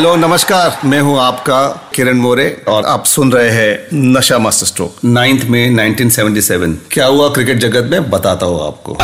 Hello नमस्कार। मैं हूँ आपका किरण मोरे और आप सुन रहे हैं नशा मास्टर स्ट्रोक। नाइन्थ में 1977 क्या हुआ क्रिकेट जगत में? बताता हूँ आपको।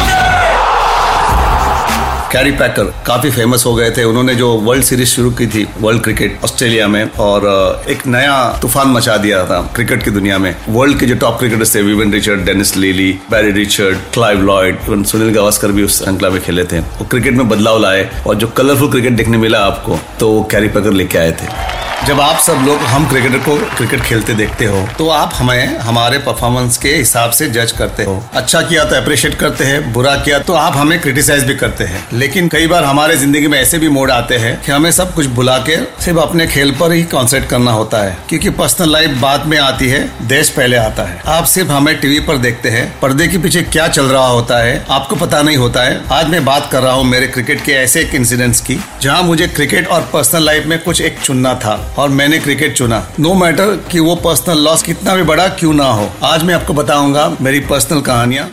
कैरी पैकर काफ़ी फ़ेमस हो गए थे। उन्होंने जो वर्ल्ड सीरीज़ शुरू की थी वर्ल्ड क्रिकेट ऑस्ट्रेलिया में, और एक नया तूफ़ान मचा दिया था क्रिकेट की दुनिया में। वर्ल्ड के जो टॉप क्रिकेटर्स थे Vivian Richard Dennis Lillee Barry Richard Clive Lloyd even Sunil Gavaskar भी उस श्रृंखला में खेले थे। वो क्रिकेट में बदलाव लाए, और जो कलरफुल क्रिकेट देखने मिला आपको तो वो कैरी पैकर लेके आए थे। जब आप सब लोग, हम क्रिकेटर को क्रिकेट खेलते देखते हो तो आप हमें, हमारे परफॉर्मेंस के हिसाब से जज करते हो। अच्छा किया तो अप्रिशिएट करते हैं, बुरा किया तो आप हमें क्रिटिसाइज भी करते हैं। लेकिन कई बार हमारे ज़िंदगी में ऐसे भी मोड आते हैं कि हमें सब कुछ भुला के सिर्फ़ अपने खेल पर ही कॉन्सेंट्रेट करना होता है। क्योंकि पर्सनल लाइफ बाद में आती है, देश पहले आता है। आप सिर्फ़ हमें टीवी पर देखते हैं, पर्दे के पीछे क्या चल रहा होता है, आपको पता नहीं होता है। आज मैं बात कर रहा हूँ मेरे क्रिकेट के ऐसे एक इंसिडेंट्स की, जहाँ मुझे क्रिकेट और पर्सनल लाइफ में कुछ एक चुनना था। और मैंने क्रिकेट चुना। नो मैटर कि वो पर्सनल लॉस कितना भी बड़ा क्यों ना हो। आज मैं आपको बताऊँगा मेरी पर्सनल कहानियाँ।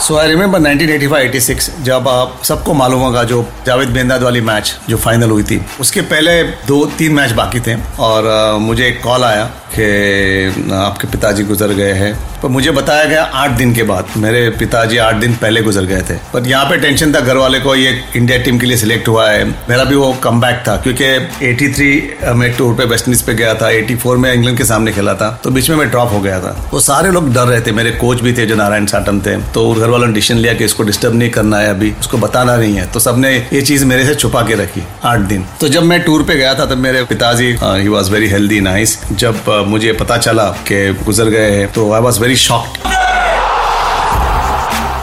सो आई रिमेम्बर 1985-86 जब आप सबको मालूम होगा जो जावेद बेंदाद वाली मैच जो फाइनल हुई थी। उसके पहले दो, तीन मैच बाकी थे और मुझे एक कॉल आया कि आपके पिताजी गुजर गए हैं। पर मुझे बताया गया आठ दिन के बाद। मेरे पिताजी आठ दिन पहले गुजर गए थे। पर यहाँ पे टेंशन था घर वाले को, ये इंडिया टीम के लिए सिलेक्ट हुआ है। मेरा भी वो कम था, क्योंकि 83 में टूर पे वेस्ट इंडीज पे गया था 84 में इंग्लैंड के सामने खेला था तो बीच में मैं ड्रॉप हो गया था। वो सारे लोग डर रहे थे, मेरे कोच भी थे जो नारायण साटम थे। तो घर वालों ने डिसीज़न लिया कि इसको डिस्टर्ब नहीं करना है अभी, उसको बताना नहीं है। तो सबने ये चीज़ मेरे से छुपा के रखी, आठ दिन। तो जब मैं टूर पे गया था, तब मेरे पिताजी he was very healthy nice जब मुझे पता चला कि गुजर गए तो आई वॉज़ वेरी शॉक्ड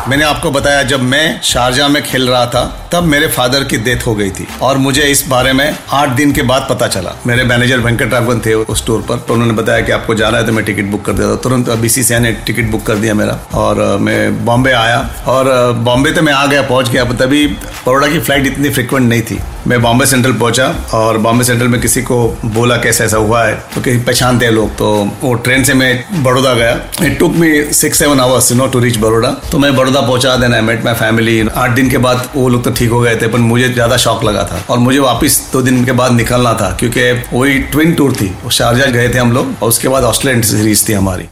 मैंने आपको बताया, जब मैं शारजा में खेल रहा था, तब मेरे फादर की डेथ हो गई थी और मुझे इस बारे में आठ दिन के बाद पता चला। मेरे मैनेजर वेंकट राघवन थे उस टूर पर तो उन्होंने बताया कि आपको जाना है तो मैं टिकट बुक कर देता तुरंत बीसीसीआई ने टिकट बुक कर दिया मेरा और मैं बॉम्बे आया और बॉम्बे तो मैं आ गया, पहुँच गया तभी बड़ोड़ा की फ़्लाइट इतनी फ्रिक्वेंट नहीं थी। मैं बॉम्बे सेंट्रल पहुँचा और बॉम्बे सेंट्रल में किसी को बोला कैसे ऐसा हुआ है तो कहीं पहचानते हैं लोग तो वो ट्रेन से मैं बड़ौदा गया। It took me six seven hours you know to reach Baroda. तो मैं बड़ौदा पहुँचा then I met my family आठ दिन के बाद वो लोग तो ठीक हो गए थे, पर मुझे ज़्यादा शौक लगा था। और मुझे वापस दो दिन के बाद निकलना था, क्योंकि वही ट्विन टूर थी। शारजा गए थे हम लोग, और उसके बाद ऑस्ट्रेलियन सीरीज़ थी हमारी।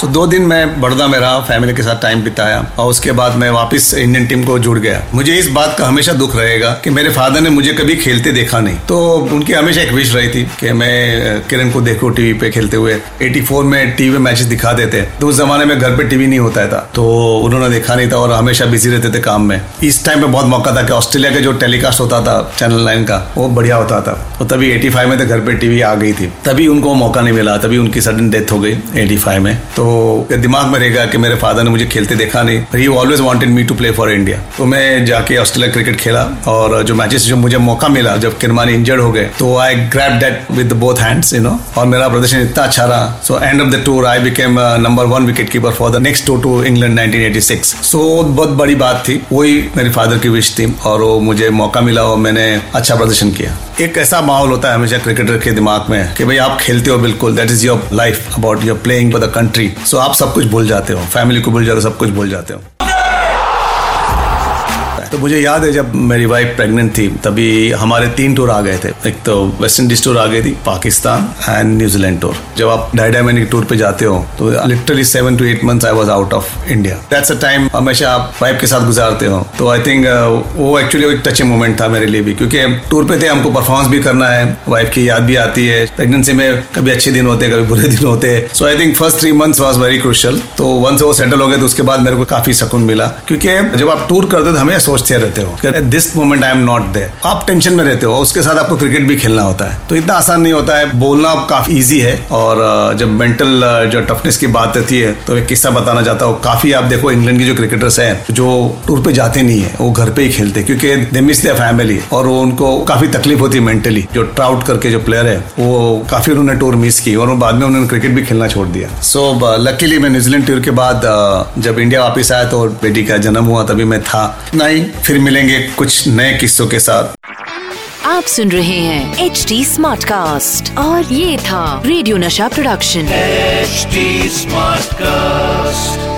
सो दो दिन मैं बड़ौदा में रहा फैमिली के साथ टाइम बिताया, और उसके बाद मैं वापस इंडियन टीम को जुड़ गया। मुझे इस बात का हमेशा दुख रहेगा कि मेरे फादर ने मुझे कभी खेलते देखा नहीं। तो उनकी हमेशा एक विश रही थी कि मैं किरण को देखूँ टीवी पे खेलते हुए। 84 में टीवी में मैचेस दिखा देते तो उस जमाने में घर पे टीवी नहीं होता था। तो उन्होंने देखा नहीं था और हमेशा बिज़ी रहते थे काम में। इस टाइम पे बहुत मौका था कि ऑस्ट्रेलिया का जो टेलीकास्ट होता था चैनल नाइन का, वो बढ़िया होता था। तो तभी 85 में तो घर पे टीवी आ गई थी। तभी उनको मौका नहीं मिला, तभी उनकी सडन डेथ हो गई 85 में। तो ये दिमाग में रहेगा कि मेरे फादर ने मुझे खेलते देखा नहीं। He always wanted me to play for India तो मैं जाके ऑस्ट्रेलिया क्रिकेट खेला और जो मैचेस जो मुझे मौका मिला, जब किरमानी इंजर्ड हो गए तो I grab that with both hands you know और मेरा प्रदर्शन इतना अच्छा रहा। So end of the tour I became number one wicketkeeper for the next tour to England 1986 so बहुत बड़ी बात थी। वही मेरे फादर की विश थी और वो मुझे मौका मिला और मैंने अच्छा प्रदर्शन किया। एक ऐसा माहौल होता है हमेशा क्रिकेटर के दिमाग में कि भाई आप खेलते हो बिल्कुल that is your life about your playing for the country so आप सब कुछ भूल जाते हो। फैमिली को भूल जाते हो, सब कुछ भूल जाते हो। तो मुझे याद है जब मेरी वाइफ प्रेग्नेंट थी तभी हमारे तीन टूर आ गए थे। एक तो वेस्ट इंडीज टूर आ गई थी पाकिस्तान एंड न्यूजीलैंड टूर जब आप ढाई ढाई महीने टूर पे जाते हो तो literally seven to eight months I was out of India that's a time हमेशा आप वाइफ के साथ गुजारते हो। तो आई थिंक uh, वो एक्चुअली एक टचिंग मोमेंट था मेरे लिए भी क्योंकि टूर पे थे हमको परफॉर्मेंस भी करना है वाइफ की याद भी आती है। प्रेगनेंसी में कभी अच्छे दिन होते हैं कभी बुरे दिन होते। हैं so I think first three months was very crucial तो वन से वो सेटल हो गए तो उसके बाद मेरे को काफ़ी सुकून मिला। क्योंकि जब आप टूर करते हो तो हमें सोचते रहते हो। This moment I am not there आप टेंशन में रहते हो उसके साथ आपको क्रिकेट भी खेलना होता है। तो इतना आसान नहीं होता है। बोलना काफ़ी ईजी है और जब मेंटल जो टफनेस की बात रहती है तो एक किस्सा बताना चाहता हूँ। काफ़ी आप देखो इंग्लैंड की जो क्रिकेटर्स हैं जो टूर पे जाते नहीं है वो घर पे ही खेलते क्योंकि दे मिस देयर फैमिली और वो उनको काफ़ी तकलीफ़ होती है मेंटली जो ट्राउट करके जो प्लेयर है वो काफ़ी उन्होंने टूर मिस की और बाद में उन्होंने क्रिकेट भी खेलना छोड़ दिया। सो लकीली uh, मैं न्यूजीलैंड टूर के बाद जब इंडिया वापस आया तो बेटी का जन्म हुआ तभी मैं था। नहीं फिर मिलेंगे कुछ नए किस्सों के साथ। आप सुन रहे हैं एच डी स्मार्ट कास्ट और ये था रेडियो नशा प्रोडक्शन एच स्मार्ट कास्ट